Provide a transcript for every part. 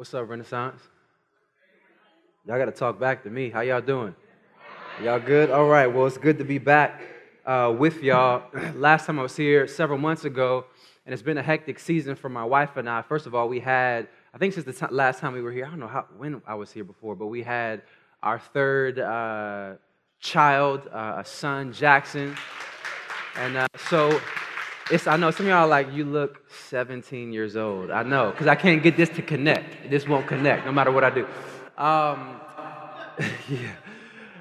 What's up, Renaissance? Y'all got to talk back to me. How y'all doing? Y'all good? All right. Well, it's good to be back uh, with y'all. Last time I was here several months ago, and it's been a hectic season for my wife and I. First of all, we had, I think since the t- last time we were here, I don't know how, when I was here before, but we had our third uh, child, uh, a son, Jackson. And uh, so it's, I know some of y'all like, you look 17 years old. I know, because I can't get this to connect. This won't connect no matter what I do. Um, yeah.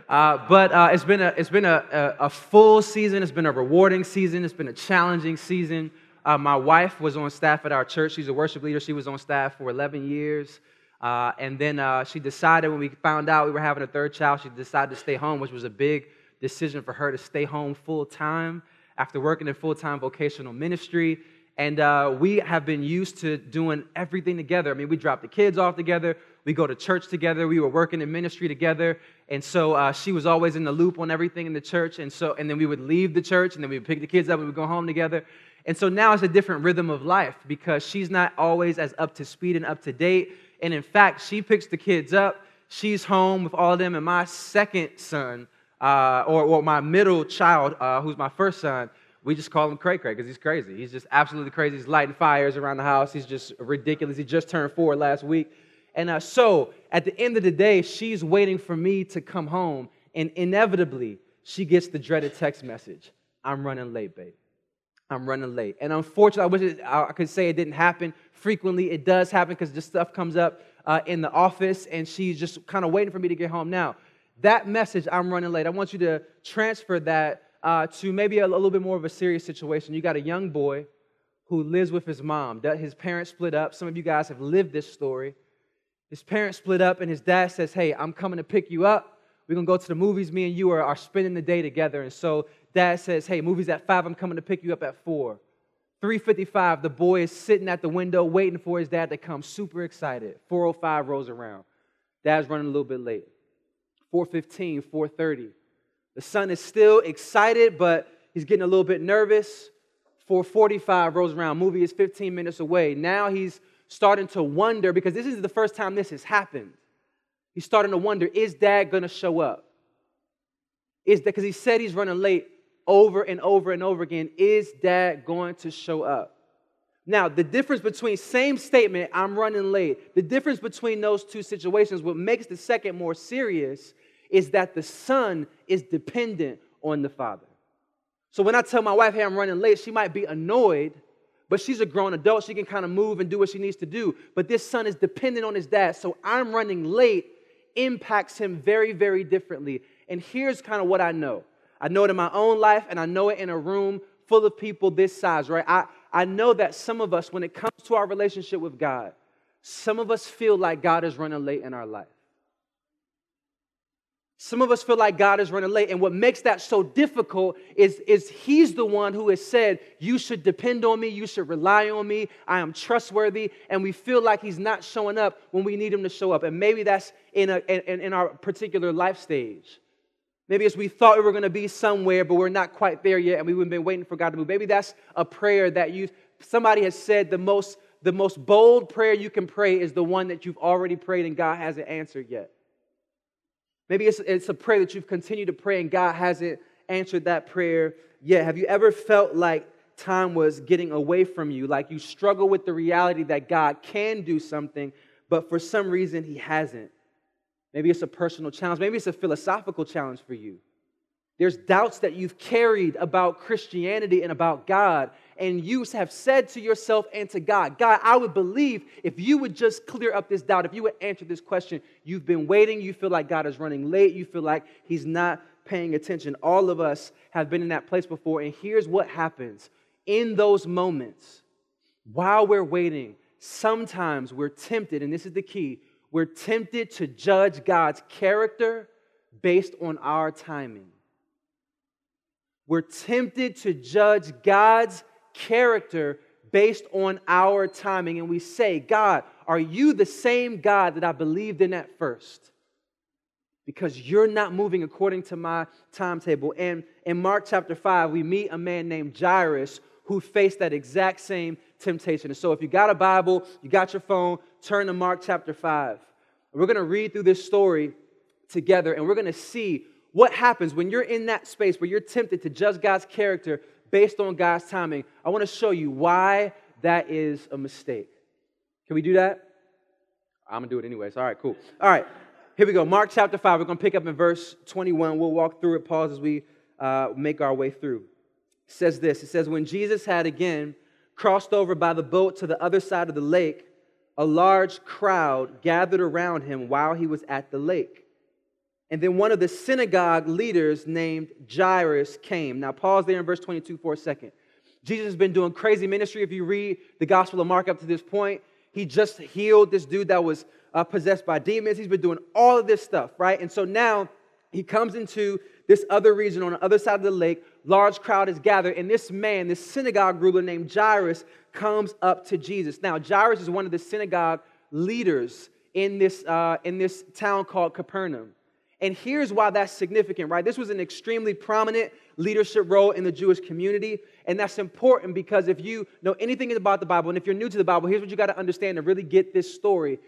Uh, but uh, it's been, a, it's been a, a, a, full season. It's been a rewarding season. It's been a challenging season. Uh, my wife was on staff at our church. She's a worship leader. She was on staff for 11 years. Uh, and then uh, she decided when we found out we were having a third child, she decided to stay home, which was a big decision for her to stay home full time after working in full time vocational ministry. And uh, we have been used to doing everything together. I mean, we drop the kids off together, we go to church together, we were working in ministry together. And so uh, she was always in the loop on everything in the church. And so, and then we would leave the church and then we would pick the kids up and we would go home together. And so now it's a different rhythm of life because she's not always as up to speed and up to date. And in fact, she picks the kids up, she's home with all of them, and my second son uh, or, or, my middle child, uh, who's my first son, we just call him Cray Cray because he's crazy. He's just absolutely crazy. He's lighting fires around the house. He's just ridiculous. He just turned four last week. And uh, so at the end of the day, she's waiting for me to come home. And inevitably, she gets the dreaded text message I'm running late, babe. I'm running late. And unfortunately, I wish it, I could say it didn't happen frequently. It does happen because this stuff comes up uh, in the office, and she's just kind of waiting for me to get home. Now, that message, I'm running late, I want you to transfer that uh, to maybe a, little bit more of a serious situation. You got a young boy who lives with his mom. His parents split up. Some of you guys have lived this story. His parents split up, and his dad says, Hey, I'm coming to pick you up. We're going to go to the movies. Me and you are, are spending the day together. And so dad says, Hey, movies at 5. I'm coming to pick you up at 4. 355, the boy is sitting at the window waiting for his dad to come, super excited. 405 rolls around. Dad's running a little bit late. 415, 430. The son is still excited, but he's getting a little bit nervous. 445 rolls around. Movie is 15 minutes away. Now he's starting to wonder because this is the first time this has happened. He's starting to wonder is dad going to show up? Is that because he said he's running late over and over and over again? Is dad going to show up? Now, the difference between same statement, I'm running late, the difference between those two situations, what makes the second more serious is that the son is dependent on the father. So when I tell my wife, hey, I'm running late, she might be annoyed, but she's a grown adult. She can kind of move and do what she needs to do. But this son is dependent on his dad. So I'm running late impacts him very, very differently. And here's kind of what I know I know it in my own life, and I know it in a room full of people this size, right? I, I know that some of us, when it comes to our relationship with God, some of us feel like God is running late in our life. Some of us feel like God is running late. And what makes that so difficult is, is He's the one who has said, You should depend on me, you should rely on me, I am trustworthy. And we feel like He's not showing up when we need Him to show up. And maybe that's in, a, in, in our particular life stage. Maybe it's we thought we were going to be somewhere, but we're not quite there yet, and we've been waiting for God to move. Maybe that's a prayer that you, somebody has said the most, the most bold prayer you can pray is the one that you've already prayed and God hasn't answered yet. Maybe it's, it's a prayer that you've continued to pray and God hasn't answered that prayer yet. Have you ever felt like time was getting away from you, like you struggle with the reality that God can do something, but for some reason He hasn't? Maybe it's a personal challenge, maybe it's a philosophical challenge for you. There's doubts that you've carried about Christianity and about God, and you have said to yourself and to God, God, I would believe if you would just clear up this doubt, if you would answer this question. You've been waiting, you feel like God is running late, you feel like He's not paying attention. All of us have been in that place before, and here's what happens in those moments while we're waiting. Sometimes we're tempted, and this is the key we're tempted to judge God's character based on our timing. We're tempted to judge God's character based on our timing. And we say, God, are you the same God that I believed in at first? Because you're not moving according to my timetable. And in Mark chapter 5, we meet a man named Jairus who faced that exact same temptation. And so if you got a Bible, you got your phone, turn to Mark chapter 5. We're going to read through this story together and we're going to see what happens when you're in that space where you're tempted to judge God's character based on God's timing. I want to show you why that is a mistake. Can we do that? I'm going to do it anyways. All right, cool. All right, here we go. Mark chapter 5. We're going to pick up in verse 21. We'll walk through it, pause as we uh, make our way through. It says this It says, When Jesus had again crossed over by the boat to the other side of the lake, a large crowd gathered around him while he was at the lake. And then one of the synagogue leaders named Jairus came. Now, pause there in verse 22 for a second. Jesus has been doing crazy ministry. If you read the Gospel of Mark up to this point, he just healed this dude that was uh, possessed by demons. He's been doing all of this stuff, right? And so now he comes into this other region on the other side of the lake. Large crowd is gathered, and this man, this synagogue ruler named Jairus, comes up to Jesus. Now, Jairus is one of the synagogue leaders in this, uh, in this town called Capernaum. And here's why that's significant, right? This was an extremely prominent leadership role in the Jewish community. And that's important because if you know anything about the Bible, and if you're new to the Bible, here's what you got to understand to really get this story.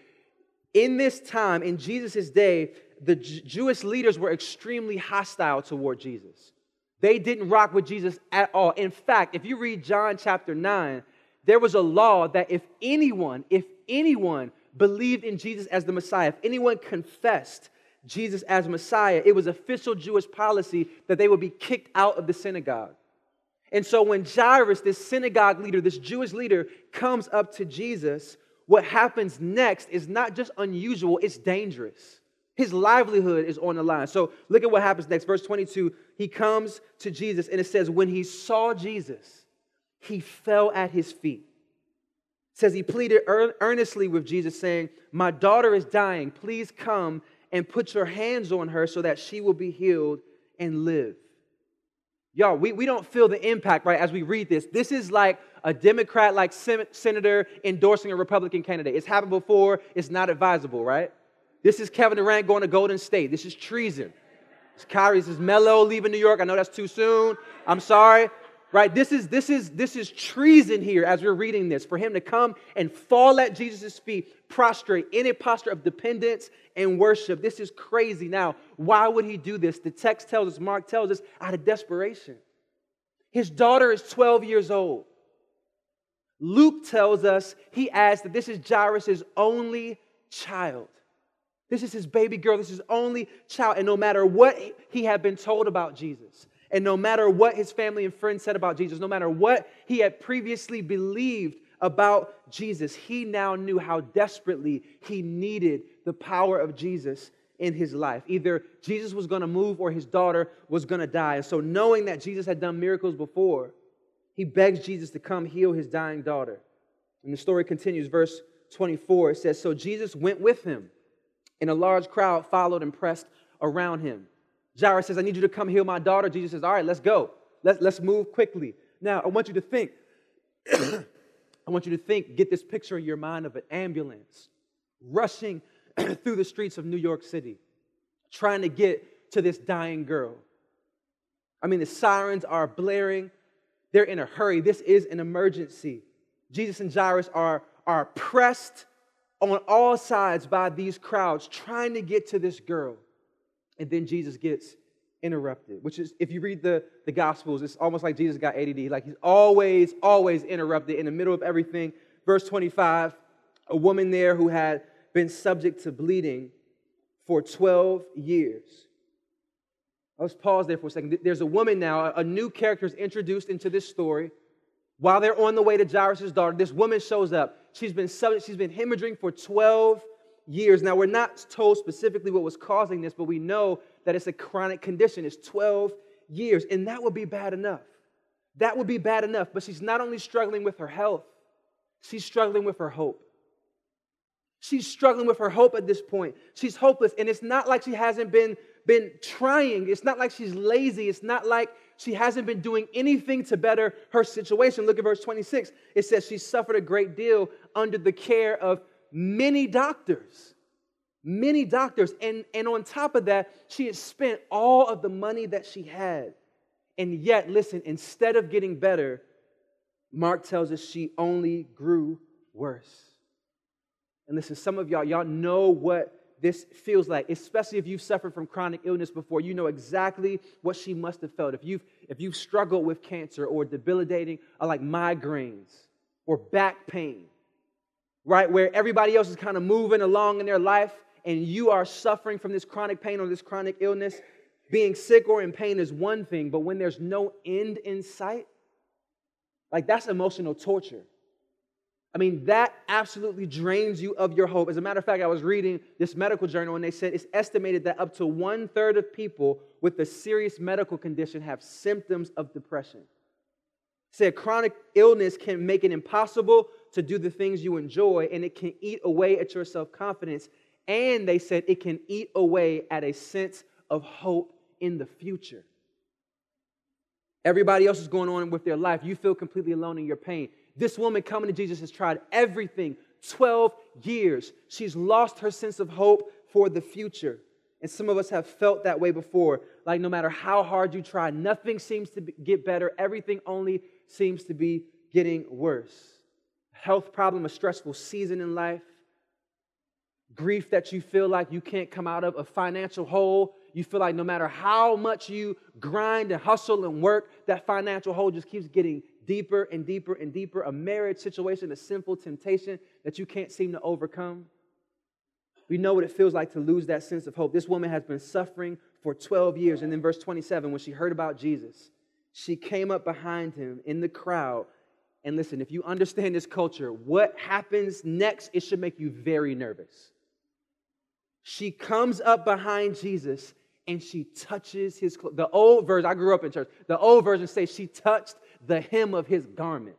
In this time, in Jesus' day, the J- Jewish leaders were extremely hostile toward Jesus. They didn't rock with Jesus at all. In fact, if you read John chapter 9, there was a law that if anyone, if anyone believed in Jesus as the Messiah, if anyone confessed Jesus as Messiah, it was official Jewish policy that they would be kicked out of the synagogue. And so when Jairus, this synagogue leader, this Jewish leader, comes up to Jesus, what happens next is not just unusual, it's dangerous. His livelihood is on the line. So look at what happens next. Verse 22 he comes to Jesus, and it says, When he saw Jesus, he fell at his feet. It says he pleaded earnestly with Jesus, saying, My daughter is dying. Please come and put your hands on her so that she will be healed and live. Y'all, we, we don't feel the impact, right, as we read this. This is like a Democrat like senator endorsing a Republican candidate. It's happened before, it's not advisable, right? This is Kevin Durant going to Golden State. This is treason. It's Kyrie, this is Melo leaving New York. I know that's too soon. I'm sorry right? This is this is this is treason here as we're reading this for him to come and fall at jesus' feet prostrate in a posture of dependence and worship. This is crazy. Now why would he do this? The text tells us mark tells us out of desperation. His daughter is 12 years old. Luke tells us he adds that this is jairus' only child. This is his baby girl. This is his only child. And no matter what he had been told about jesus and no matter what his family and friends said about Jesus, no matter what he had previously believed about Jesus, he now knew how desperately he needed the power of Jesus in his life. Either Jesus was going to move or his daughter was going to die. And so, knowing that Jesus had done miracles before, he begs Jesus to come heal his dying daughter. And the story continues, verse 24. It says So Jesus went with him, and a large crowd followed and pressed around him. Jairus says, I need you to come heal my daughter. Jesus says, All right, let's go. Let's, let's move quickly. Now, I want you to think. I want you to think, get this picture in your mind of an ambulance rushing through the streets of New York City, trying to get to this dying girl. I mean, the sirens are blaring. They're in a hurry. This is an emergency. Jesus and Jairus are, are pressed on all sides by these crowds trying to get to this girl and then Jesus gets interrupted, which is, if you read the, the Gospels, it's almost like Jesus got ADD. Like he's always, always interrupted in the middle of everything. Verse 25 a woman there who had been subject to bleeding for 12 years. Let's pause there for a second. There's a woman now, a new character is introduced into this story. While they're on the way to Jairus' daughter, this woman shows up. She's been subject, she's been hemorrhaging for 12 years. Now, we're not told specifically what was causing this, but we know that it's a chronic condition. It's 12 years, and that would be bad enough. That would be bad enough, but she's not only struggling with her health, she's struggling with her hope. She's struggling with her hope at this point. She's hopeless, and it's not like she hasn't been, been trying. It's not like she's lazy. It's not like she hasn't been doing anything to better her situation. Look at verse 26. It says she suffered a great deal under the care of many doctors. Many doctors. And, and on top of that, she had spent all of the money that she had. And yet, listen, instead of getting better, Mark tells us she only grew worse. And listen, some of y'all, y'all know what this feels like, especially if you've suffered from chronic illness before. You know exactly what she must have felt. If you've, if you've struggled with cancer or debilitating, like migraines or back pain, right? Where everybody else is kind of moving along in their life and you are suffering from this chronic pain or this chronic illness. Being sick or in pain is one thing, but when there's no end in sight, like that's emotional torture. I mean, that absolutely drains you of your hope. As a matter of fact, I was reading this medical journal and they said it's estimated that up to one third of people with a serious medical condition have symptoms of depression. Said chronic illness can make it impossible to do the things you enjoy and it can eat away at your self confidence. And they said it can eat away at a sense of hope in the future. Everybody else is going on with their life. You feel completely alone in your pain. This woman coming to Jesus has tried everything 12 years. She's lost her sense of hope for the future. And some of us have felt that way before. Like, no matter how hard you try, nothing seems to get better. Everything only seems to be getting worse. Health problem, a stressful season in life, grief that you feel like you can't come out of, a financial hole. You feel like no matter how much you grind and hustle and work, that financial hole just keeps getting deeper and deeper and deeper, a marriage situation, a simple temptation that you can't seem to overcome. We know what it feels like to lose that sense of hope. This woman has been suffering for 12 years. And then, verse 27, when she heard about Jesus, she came up behind him in the crowd. And listen, if you understand this culture, what happens next, it should make you very nervous. She comes up behind Jesus and she touches his clothes. The old version, I grew up in church, the old version says she touched the hem of his garment.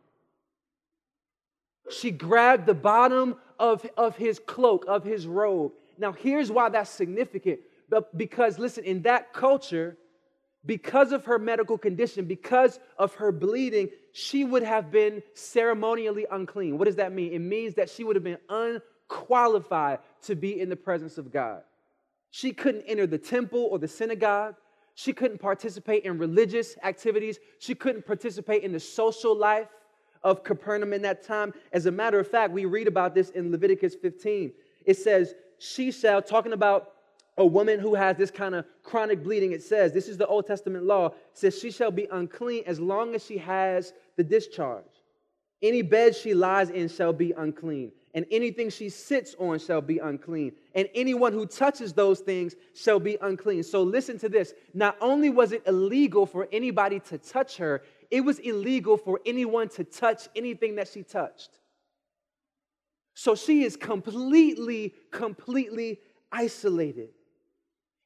She grabbed the bottom of, of his cloak, of his robe. Now, here's why that's significant. Because, listen, in that culture, because of her medical condition, because of her bleeding, she would have been ceremonially unclean. What does that mean? It means that she would have been unqualified to be in the presence of God. She couldn't enter the temple or the synagogue. She couldn't participate in religious activities. She couldn't participate in the social life of Capernaum in that time. As a matter of fact, we read about this in Leviticus 15. It says, She shall, talking about a woman who has this kind of chronic bleeding, it says, this is the Old Testament law, says she shall be unclean as long as she has the discharge. Any bed she lies in shall be unclean and anything she sits on shall be unclean, and anyone who touches those things shall be unclean. So listen to this. Not only was it illegal for anybody to touch her, it was illegal for anyone to touch anything that she touched. So she is completely, completely isolated.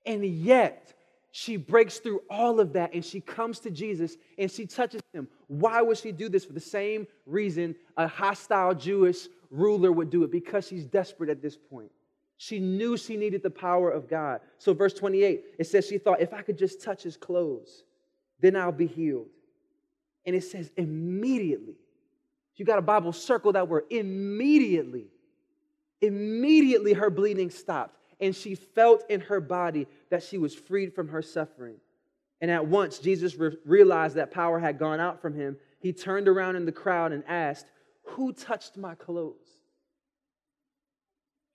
And yet, she breaks through all of that and she comes to Jesus and she touches him. Why would she do this? For the same reason a hostile Jewish ruler would do it because she's desperate at this point. She knew she needed the power of God. So, verse 28, it says she thought, if I could just touch his clothes, then I'll be healed. And it says immediately. You got a Bible, circle that word immediately. Immediately her bleeding stopped, and she felt in her body that she was freed from her suffering. And at once, Jesus re- realized that power had gone out from him. He turned around in the crowd and asked, who touched my clothes?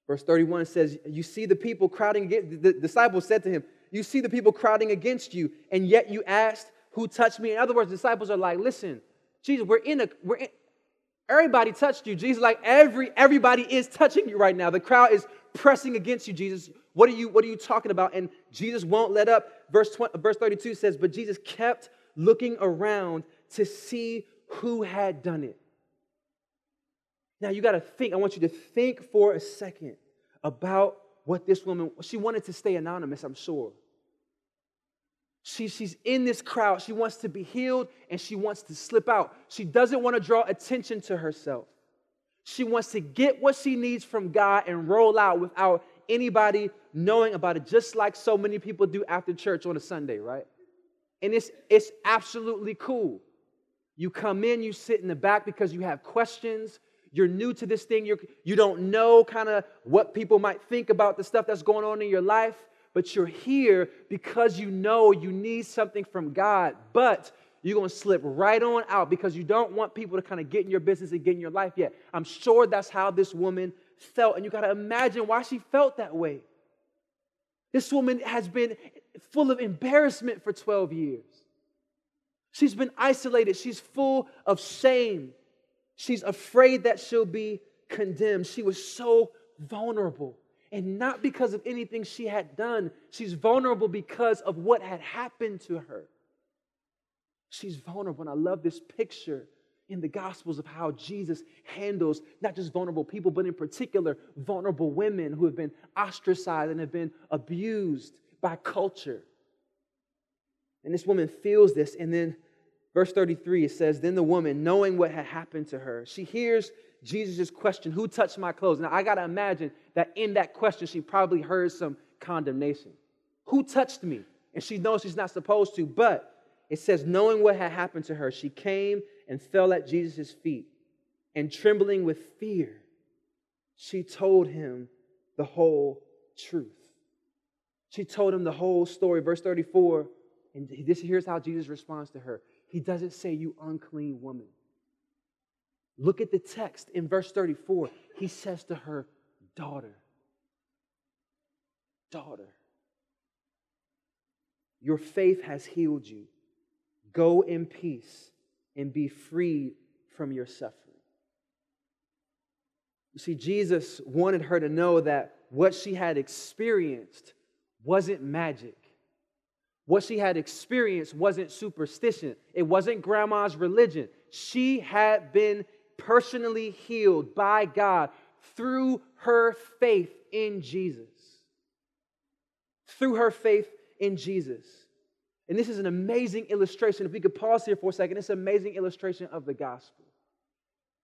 Verse 31 says, You see the people crowding the disciples said to him, You see the people crowding against you, and yet you asked, Who touched me? In other words, disciples are like, Listen, Jesus, we're in a, we're in, everybody touched you. Jesus, like every, everybody is touching you right now. The crowd is pressing against you, Jesus. What are you, what are you talking about? And Jesus won't let up. Verse, 20, verse 32 says, But Jesus kept looking around to see who had done it. Now you got to think, I want you to think for a second about what this woman, she wanted to stay anonymous, I'm sure. She, she's in this crowd. She wants to be healed and she wants to slip out. She doesn't want to draw attention to herself. She wants to get what she needs from God and roll out without anybody knowing about it, just like so many people do after church on a Sunday, right? And it's, it's absolutely cool. You come in, you sit in the back because you have questions, you're new to this thing. You're, you don't know kind of what people might think about the stuff that's going on in your life, but you're here because you know you need something from God. But you're going to slip right on out because you don't want people to kind of get in your business and get in your life yet. I'm sure that's how this woman felt. And you got to imagine why she felt that way. This woman has been full of embarrassment for 12 years. She's been isolated. She's full of shame. She's afraid that she'll be condemned. She was so vulnerable. And not because of anything she had done, she's vulnerable because of what had happened to her. She's vulnerable. And I love this picture in the Gospels of how Jesus handles not just vulnerable people, but in particular, vulnerable women who have been ostracized and have been abused by culture. And this woman feels this. And then, verse 33, it says, Then the woman, knowing what had happened to her, she hears Jesus' question, Who touched my clothes? Now, I got to imagine that in that question, she probably heard some condemnation. Who touched me? And she knows she's not supposed to, but it says, knowing what had happened to her, she came and fell at Jesus' feet. And trembling with fear, she told him the whole truth. She told him the whole story. Verse 34, and this here's how Jesus responds to her. He doesn't say, You unclean woman. Look at the text in verse 34. He says to her, Daughter, daughter, your faith has healed you. Go in peace and be freed from your suffering. You see, Jesus wanted her to know that what she had experienced wasn't magic. What she had experienced wasn't superstition. It wasn't grandma's religion. She had been personally healed by God through her faith in Jesus. Through her faith in Jesus. And this is an amazing illustration. If we could pause here for a second, it's an amazing illustration of the gospel.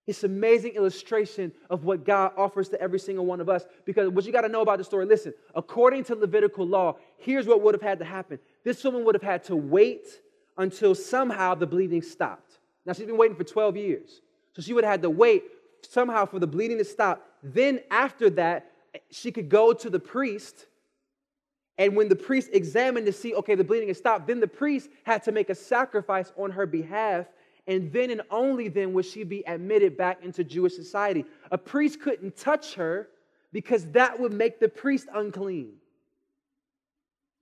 It's an amazing illustration of what God offers to every single one of us. Because what you got to know about the story, listen, according to Levitical law, here's what would have had to happen. This woman would have had to wait until somehow the bleeding stopped. Now, she's been waiting for 12 years. So she would have had to wait somehow for the bleeding to stop. Then, after that, she could go to the priest and when the priest examined to see, okay, the bleeding has stopped, then the priest had to make a sacrifice on her behalf. And then and only then would she be admitted back into Jewish society. A priest couldn't touch her because that would make the priest unclean.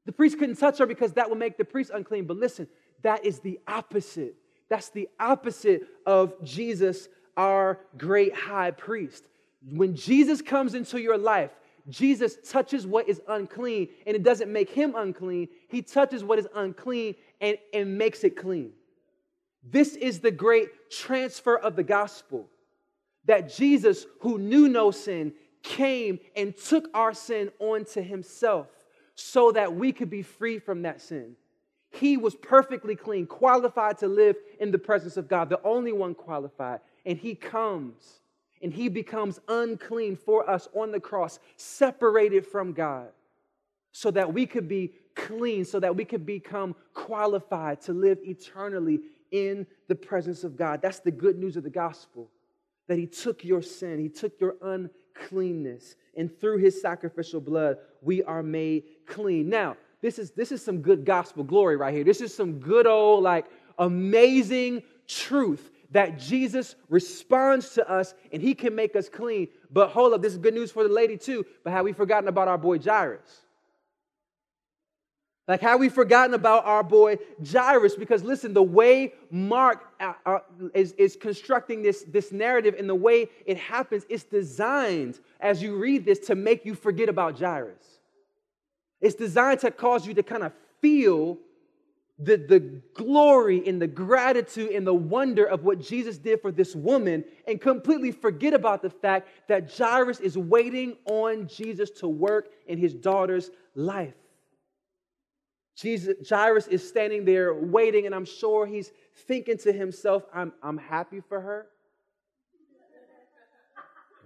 The priest couldn't touch her because that would make the priest unclean. But listen, that is the opposite. That's the opposite of Jesus, our great high priest. When Jesus comes into your life, Jesus touches what is unclean and it doesn't make him unclean. He touches what is unclean and, and makes it clean. This is the great transfer of the gospel that Jesus, who knew no sin, came and took our sin onto himself so that we could be free from that sin. He was perfectly clean, qualified to live in the presence of God, the only one qualified. And he comes and he becomes unclean for us on the cross, separated from God, so that we could be clean, so that we could become qualified to live eternally in the presence of God. That's the good news of the gospel that he took your sin, he took your uncleanness, and through his sacrificial blood, we are made clean. Now, this is this is some good gospel glory right here. This is some good old like amazing truth that Jesus responds to us and he can make us clean. But hold up, this is good news for the lady too. But have we forgotten about our boy Jairus? Like, have we forgotten about our boy Jairus? Because listen, the way Mark uh, uh, is, is constructing this, this narrative and the way it happens, it's designed as you read this to make you forget about Jairus. It's designed to cause you to kind of feel the, the glory and the gratitude and the wonder of what Jesus did for this woman and completely forget about the fact that Jairus is waiting on Jesus to work in his daughter's life. Jesus, Jairus is standing there waiting, and I'm sure he's thinking to himself, I'm, I'm happy for her.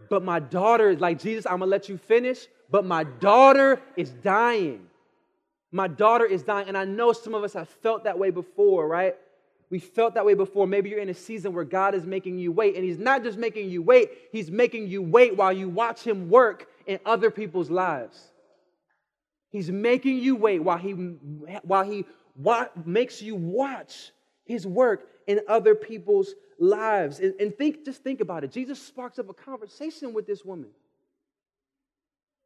But my daughter, is like Jesus, I'm gonna let you finish, but my daughter is dying. My daughter is dying. And I know some of us have felt that way before, right? We felt that way before. Maybe you're in a season where God is making you wait. And He's not just making you wait, He's making you wait while you watch Him work in other people's lives. He's making you wait while He, while he wa- makes you watch his work in other people's lives. And, and think, just think about it. Jesus sparks up a conversation with this woman.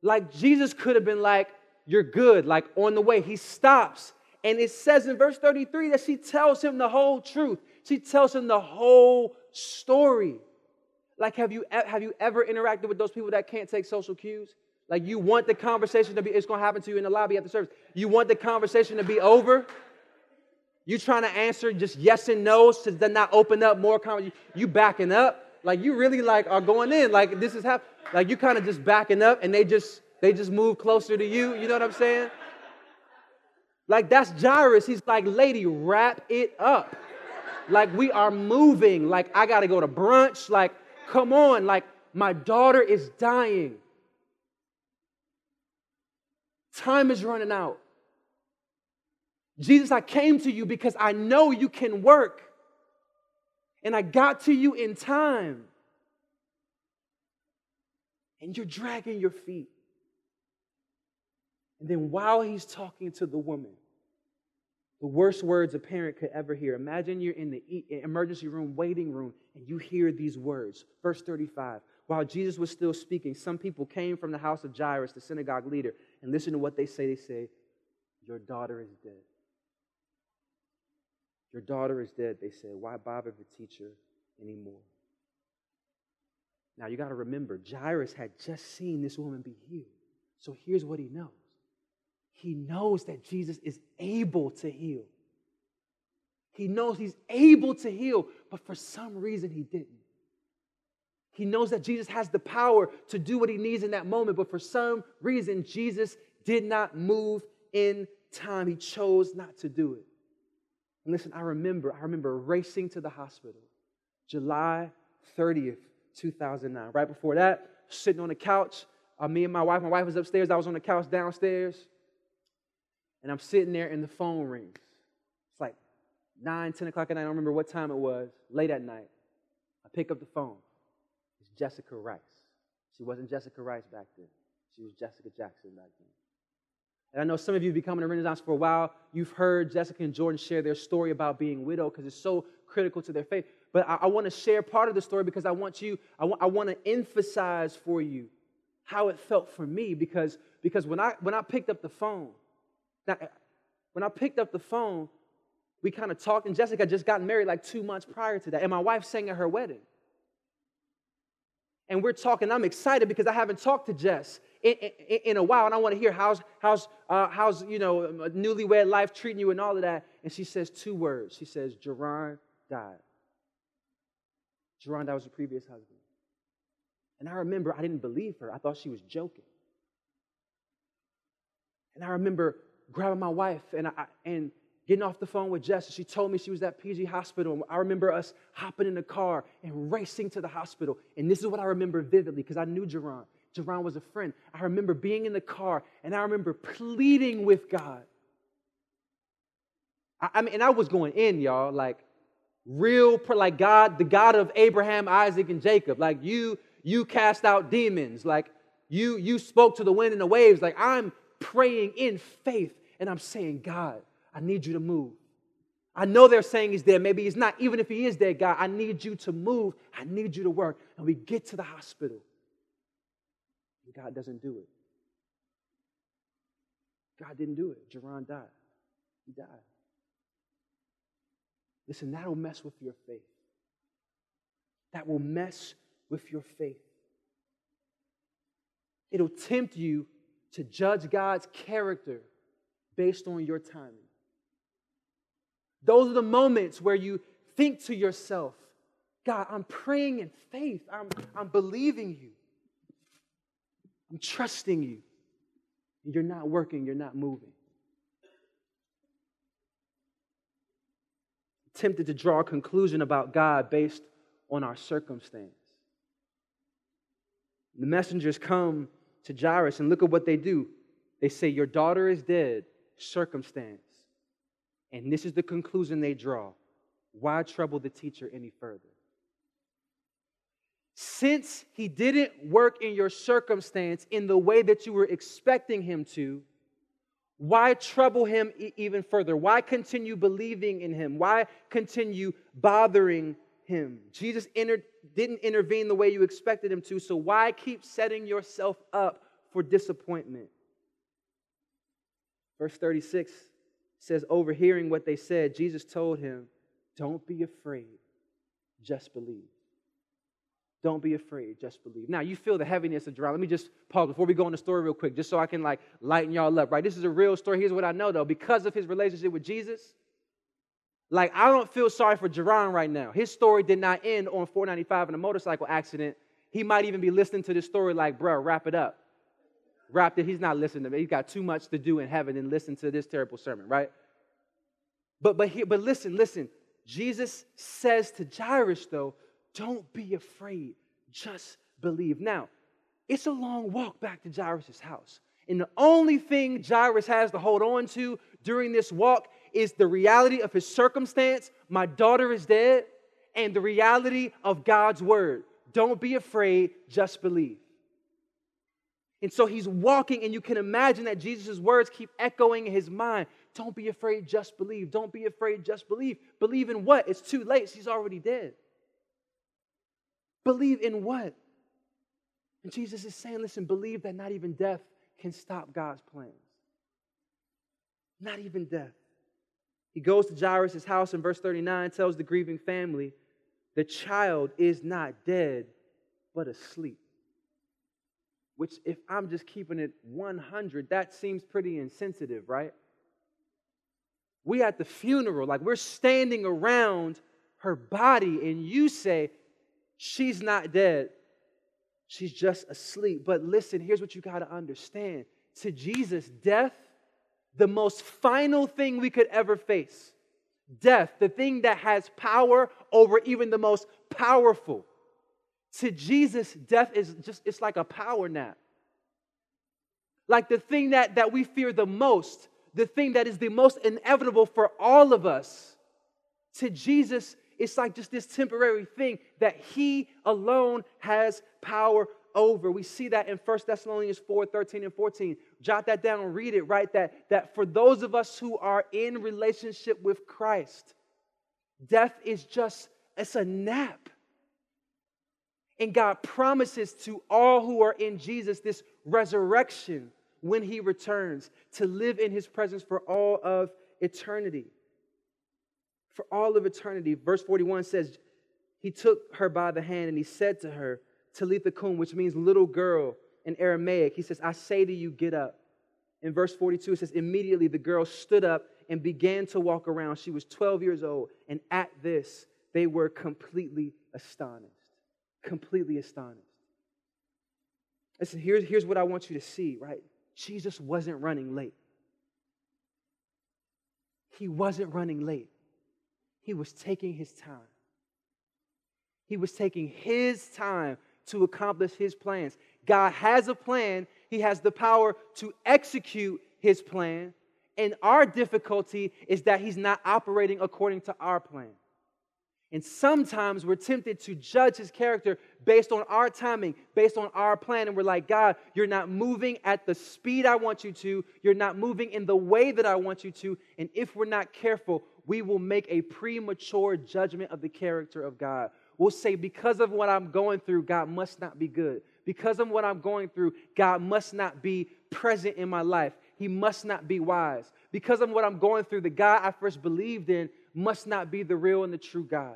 Like Jesus could have been like, You're good, like on the way. He stops. And it says in verse 33 that she tells him the whole truth. She tells him the whole story. Like, have you, have you ever interacted with those people that can't take social cues? Like, you want the conversation to be, it's gonna happen to you in the lobby after service. You want the conversation to be over. You trying to answer just yes and no's to then not open up more conversation. You backing up. Like, you really like are going in. Like, this is happening. Like, you kind of just backing up and they just, they just move closer to you. You know what I'm saying? Like, that's Jairus. He's like, lady, wrap it up. Like, we are moving. Like, I got to go to brunch. Like, Come on, like my daughter is dying. Time is running out. Jesus, I came to you because I know you can work. And I got to you in time. And you're dragging your feet. And then while he's talking to the woman, the worst words a parent could ever hear. Imagine you're in the emergency room, waiting room, and you hear these words. Verse 35 While Jesus was still speaking, some people came from the house of Jairus, the synagogue leader, and listen to what they say. They say, Your daughter is dead. Your daughter is dead, they say. Why bother the teacher anymore? Now you got to remember, Jairus had just seen this woman be healed. So here's what he knows he knows that Jesus is able to heal. He knows he's able to heal, but for some reason he didn't. He knows that Jesus has the power to do what he needs in that moment, but for some reason, Jesus did not move in time. He chose not to do it. And listen, I remember, I remember racing to the hospital July 30th, 2009. Right before that, sitting on the couch, uh, me and my wife, my wife was upstairs, I was on the couch downstairs and I'm sitting there and the phone rings. It's like 9, 10 o'clock at night. I don't remember what time it was, late at night. I pick up the phone. It's Jessica Rice. She wasn't Jessica Rice back then, she was Jessica Jackson back then. And I know some of you have been coming to Renaissance for a while. You've heard Jessica and Jordan share their story about being widowed because it's so critical to their faith. But I, I want to share part of the story because I want you, I, w- I want to emphasize for you how it felt for me because, because when, I, when I picked up the phone, now, when I picked up the phone, we kind of talked, and Jessica just got married like two months prior to that, and my wife sang at her wedding. And we're talking, I'm excited because I haven't talked to Jess in, in, in a while, and I want to hear how's, how's, uh, how's you know, newlywed life treating you and all of that. And she says two words. She says, Jerron died. Jerron, that was her previous husband. And I remember I didn't believe her. I thought she was joking. And I remember grabbing my wife and, I, and getting off the phone with Jess. She told me she was at PG Hospital. I remember us hopping in the car and racing to the hospital. And this is what I remember vividly because I knew Jerron. Jerron was a friend. I remember being in the car and I remember pleading with God. I, I mean, and I was going in, y'all, like real, like God, the God of Abraham, Isaac, and Jacob. Like you, you cast out demons. Like you, you spoke to the wind and the waves. Like I'm praying in faith and I'm saying, God, I need you to move. I know they're saying he's there. Maybe he's not. Even if he is there, God, I need you to move. I need you to work. And we get to the hospital. And God doesn't do it. God didn't do it. Jerron died. He died. Listen, that'll mess with your faith. That will mess with your faith. It'll tempt you to judge God's character based on your timing. Those are the moments where you think to yourself, God, I'm praying in faith. I'm, I'm believing you. I'm trusting you. And you're not working, you're not moving. Tempted to draw a conclusion about God based on our circumstance. The messengers come to Jairus, and look at what they do. They say, Your daughter is dead, circumstance. And this is the conclusion they draw. Why trouble the teacher any further? Since he didn't work in your circumstance in the way that you were expecting him to, Why trouble him even further? Why continue believing in him? Why continue bothering him? Jesus didn't intervene the way you expected him to, so why keep setting yourself up for disappointment? Verse 36 says, Overhearing what they said, Jesus told him, Don't be afraid, just believe. Don't be afraid, just believe. Now, you feel the heaviness of Jerron. Let me just pause before we go on the story real quick, just so I can like lighten y'all up, right? This is a real story. Here's what I know though. Because of his relationship with Jesus, like I don't feel sorry for Jerron right now. His story did not end on 495 in a motorcycle accident. He might even be listening to this story like, bro, wrap it up. Wrap it. He's not listening to me. He's got too much to do in heaven and listen to this terrible sermon, right? But but but listen, listen. Jesus says to Jairus, though, don't be afraid, just believe. Now, it's a long walk back to Jairus' house. And the only thing Jairus has to hold on to during this walk is the reality of his circumstance. My daughter is dead, and the reality of God's word. Don't be afraid, just believe. And so he's walking, and you can imagine that Jesus' words keep echoing in his mind. Don't be afraid, just believe. Don't be afraid, just believe. Believe in what? It's too late. She's already dead. Believe in what? And Jesus is saying, listen, believe that not even death can stop God's plans. Not even death. He goes to Jairus' house in verse 39, tells the grieving family, the child is not dead, but asleep. Which, if I'm just keeping it 100, that seems pretty insensitive, right? We at the funeral, like we're standing around her body, and you say, She's not dead. She's just asleep. But listen, here's what you got to understand. To Jesus, death, the most final thing we could ever face, death, the thing that has power over even the most powerful. To Jesus, death is just, it's like a power nap. Like the thing that, that we fear the most, the thing that is the most inevitable for all of us. To Jesus, it's like just this temporary thing that he alone has power over. We see that in 1 Thessalonians 4 13 and 14. Jot that down read it, right? That, that for those of us who are in relationship with Christ, death is just, it's a nap. And God promises to all who are in Jesus this resurrection when he returns to live in his presence for all of eternity for all of eternity. Verse 41 says, He took her by the hand and he said to her, Talitha kum, which means little girl in Aramaic. He says, I say to you, get up. In verse 42, it says, Immediately the girl stood up and began to walk around. She was 12 years old. And at this, they were completely astonished. Completely astonished. Listen, here's, here's what I want you to see, right? Jesus wasn't running late. He wasn't running late. He was taking his time. He was taking his time to accomplish his plans. God has a plan, He has the power to execute His plan. And our difficulty is that He's not operating according to our plan. And sometimes we're tempted to judge His character based on our timing, based on our plan. And we're like, God, you're not moving at the speed I want you to. You're not moving in the way that I want you to. And if we're not careful, we will make a premature judgment of the character of God. We'll say, because of what I'm going through, God must not be good. Because of what I'm going through, God must not be present in my life. He must not be wise. Because of what I'm going through, the God I first believed in must not be the real and the true God.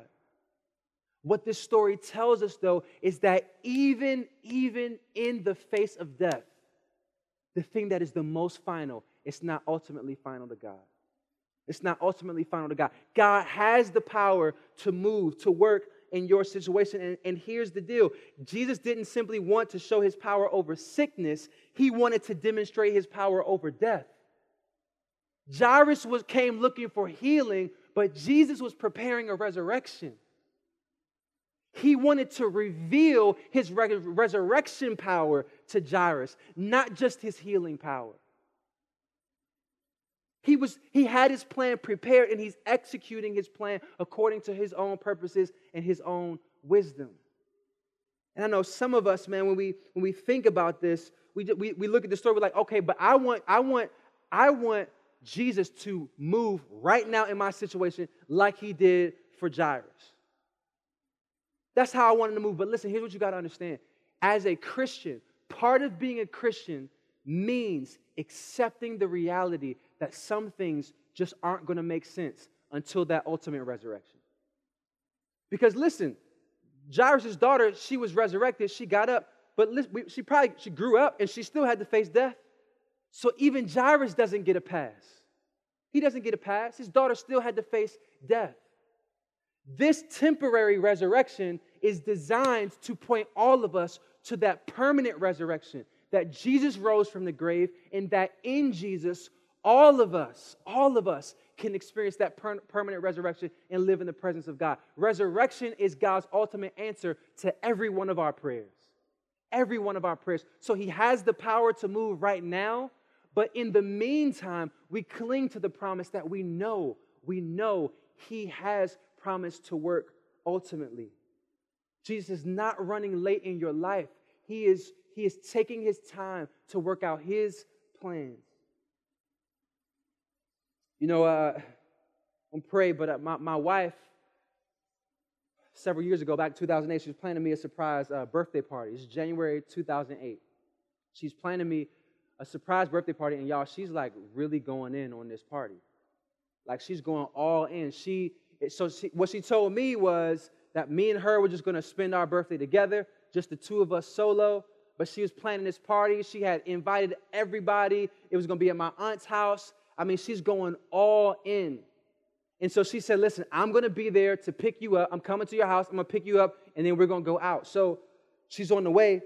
What this story tells us, though, is that even, even in the face of death, the thing that is the most final, it's not ultimately final to God. It's not ultimately final to God. God has the power to move, to work in your situation. And, and, here's the deal Jesus didn't simply want to show his power over sickness, he wanted to demonstrate his power over death. Jairus was, came looking for healing, but Jesus was preparing a resurrection. He wanted to reveal his resurrection power to Jairus, not just his healing power. He, was, he had his plan prepared and he's executing his plan according to his own purposes and his own wisdom. And I know some of us, man, when we, when we think about this, we, we, we look at the story, we're like, okay, but I want, I, want, I want Jesus to move right now in my situation like he did for Jairus. That's how I want him to move. But listen, here's what you got to understand. As a Christian, part of being a Christian means accepting the reality that some things just aren't going to make sense until that ultimate resurrection. Because listen, Jairus' daughter, she was resurrected, she got up, but she probably she grew up and she still had to face death. So even Jairus doesn't get a pass. He doesn't get a pass. His daughter still had to face death. This temporary resurrection is designed to point all of us to that permanent resurrection that Jesus rose from the grave, and that in Jesus, all of us, all of us can experience that per- permanent resurrection and live in the presence of God. Resurrection is God's ultimate answer to every one of our prayers. Every one of our prayers. So He has the power to move right now, but in the meantime, we cling to the promise that we know, we know He has promised to work ultimately. Jesus is not running late in your life. He is, he is taking his time to work out his plans. You know, uh, I'm pray, but uh, my, my wife, several years ago, back in 2008, she was planning me a surprise uh, birthday party. It's January 2008. She's planning me a surprise birthday party, and y'all, she's like really going in on this party. Like she's going all in. She so she, what she told me was that me and her were just going to spend our birthday together, just the two of us solo. But she was planning this party. She had invited everybody. It was going to be at my aunt's house. I mean, she's going all in. And so she said, Listen, I'm going to be there to pick you up. I'm coming to your house. I'm going to pick you up, and then we're going to go out. So she's on the way,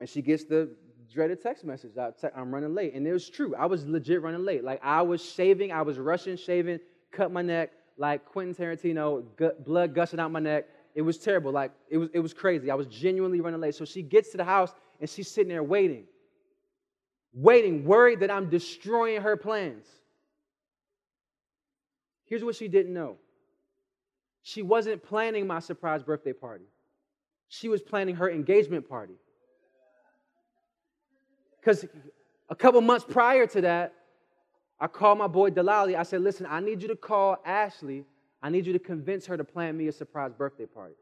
and she gets the dreaded text message. I'm running late. And it was true. I was legit running late. Like, I was shaving, I was rushing, shaving, cut my neck like Quentin Tarantino, blood gushing out my neck. It was terrible. Like, it was, it was crazy. I was genuinely running late. So she gets to the house, and she's sitting there waiting, waiting, worried that I'm destroying her plans. Here's what she didn't know she wasn't planning my surprise birthday party, she was planning her engagement party. Because a couple months prior to that, I called my boy Delali. I said, listen, I need you to call Ashley. I need you to convince her to plan me a surprise birthday party.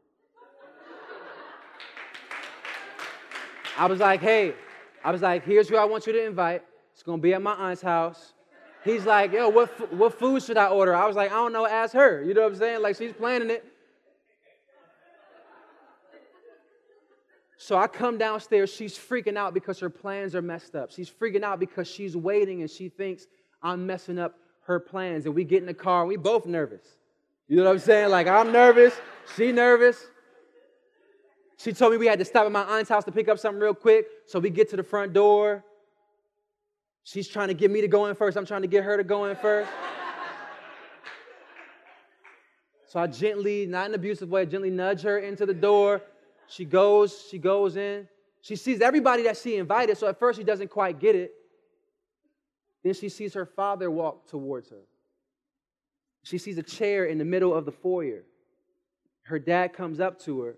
I was like, hey, I was like, here's who I want you to invite. It's gonna be at my aunt's house. He's like, yo, what, what food should I order? I was like, I don't know, ask her. You know what I'm saying? Like, she's planning it. So I come downstairs, she's freaking out because her plans are messed up. She's freaking out because she's waiting and she thinks I'm messing up her plans. And we get in the car and we both nervous. You know what I'm saying? Like I'm nervous, she nervous. She told me we had to stop at my aunt's house to pick up something real quick. So we get to the front door. She's trying to get me to go in first. I'm trying to get her to go in first. so I gently, not in an abusive way, gently nudge her into the door. She goes, she goes in. She sees everybody that she invited, so at first she doesn't quite get it. Then she sees her father walk towards her. She sees a chair in the middle of the foyer. Her dad comes up to her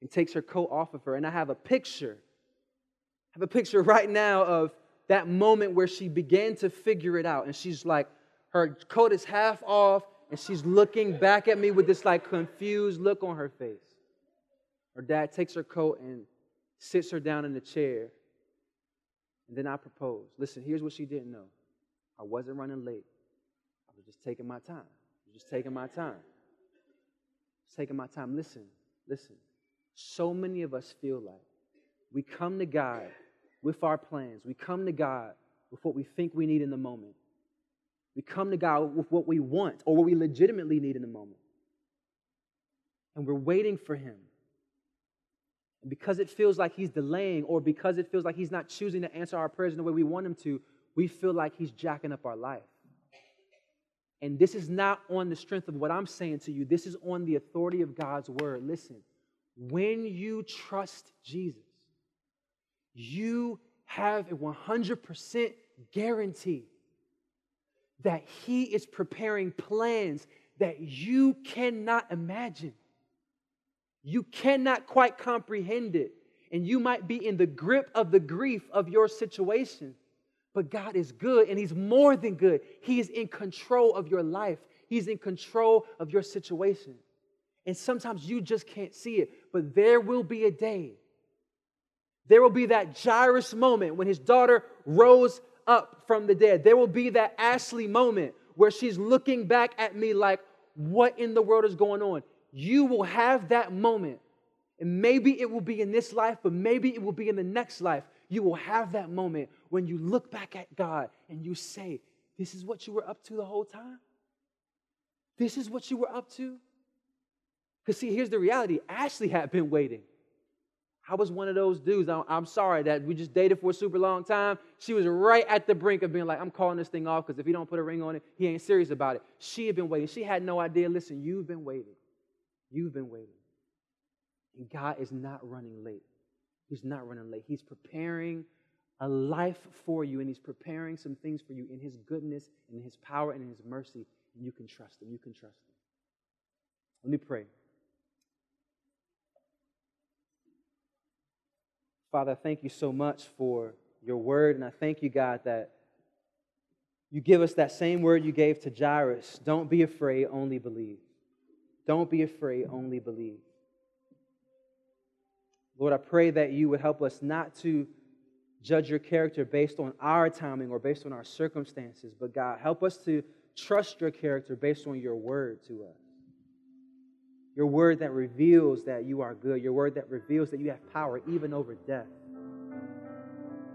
and takes her coat off of her. And I have a picture. I have a picture right now of that moment where she began to figure it out. And she's like, her coat is half off, and she's looking back at me with this like confused look on her face. Her dad takes her coat and sits her down in the chair. And then I propose. Listen, here's what she didn't know I wasn't running late. I was just taking my time. I was just taking my time. Just taking my time. Listen, listen. So many of us feel like we come to God with our plans. We come to God with what we think we need in the moment. We come to God with what we want or what we legitimately need in the moment. And we're waiting for Him. And because it feels like he's delaying or because it feels like he's not choosing to answer our prayers in the way we want him to, we feel like he's jacking up our life. And this is not on the strength of what I'm saying to you, this is on the authority of God's word. Listen, when you trust Jesus, you have a 100% guarantee that he is preparing plans that you cannot imagine. You cannot quite comprehend it. And you might be in the grip of the grief of your situation. But God is good and He's more than good. He is in control of your life, He's in control of your situation. And sometimes you just can't see it, but there will be a day. There will be that Jairus moment when his daughter rose up from the dead. There will be that Ashley moment where she's looking back at me like, what in the world is going on? You will have that moment. And maybe it will be in this life, but maybe it will be in the next life. You will have that moment when you look back at God and you say, This is what you were up to the whole time? This is what you were up to? Because, see, here's the reality Ashley had been waiting. I was one of those dudes. I'm sorry that we just dated for a super long time. She was right at the brink of being like, I'm calling this thing off because if he don't put a ring on it, he ain't serious about it. She had been waiting. She had no idea. Listen, you've been waiting. You've been waiting. And God is not running late. He's not running late. He's preparing a life for you, and He's preparing some things for you in His goodness, and His power, and in His mercy. And you can trust Him. You can trust Him. Let me pray. Father, I thank you so much for your word, and I thank you, God, that you give us that same word you gave to Jairus. Don't be afraid, only believe. Don't be afraid, only believe. Lord, I pray that you would help us not to judge your character based on our timing or based on our circumstances, but God, help us to trust your character based on your word to us. Your word that reveals that you are good. Your word that reveals that you have power even over death.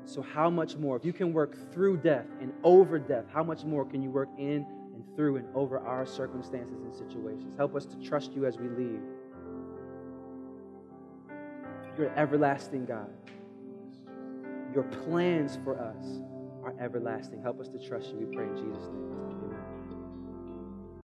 So, how much more? If you can work through death and over death, how much more can you work in and through and over our circumstances and situations? Help us to trust you as we leave. You're an everlasting God. Your plans for us are everlasting. Help us to trust you. We pray in Jesus' name.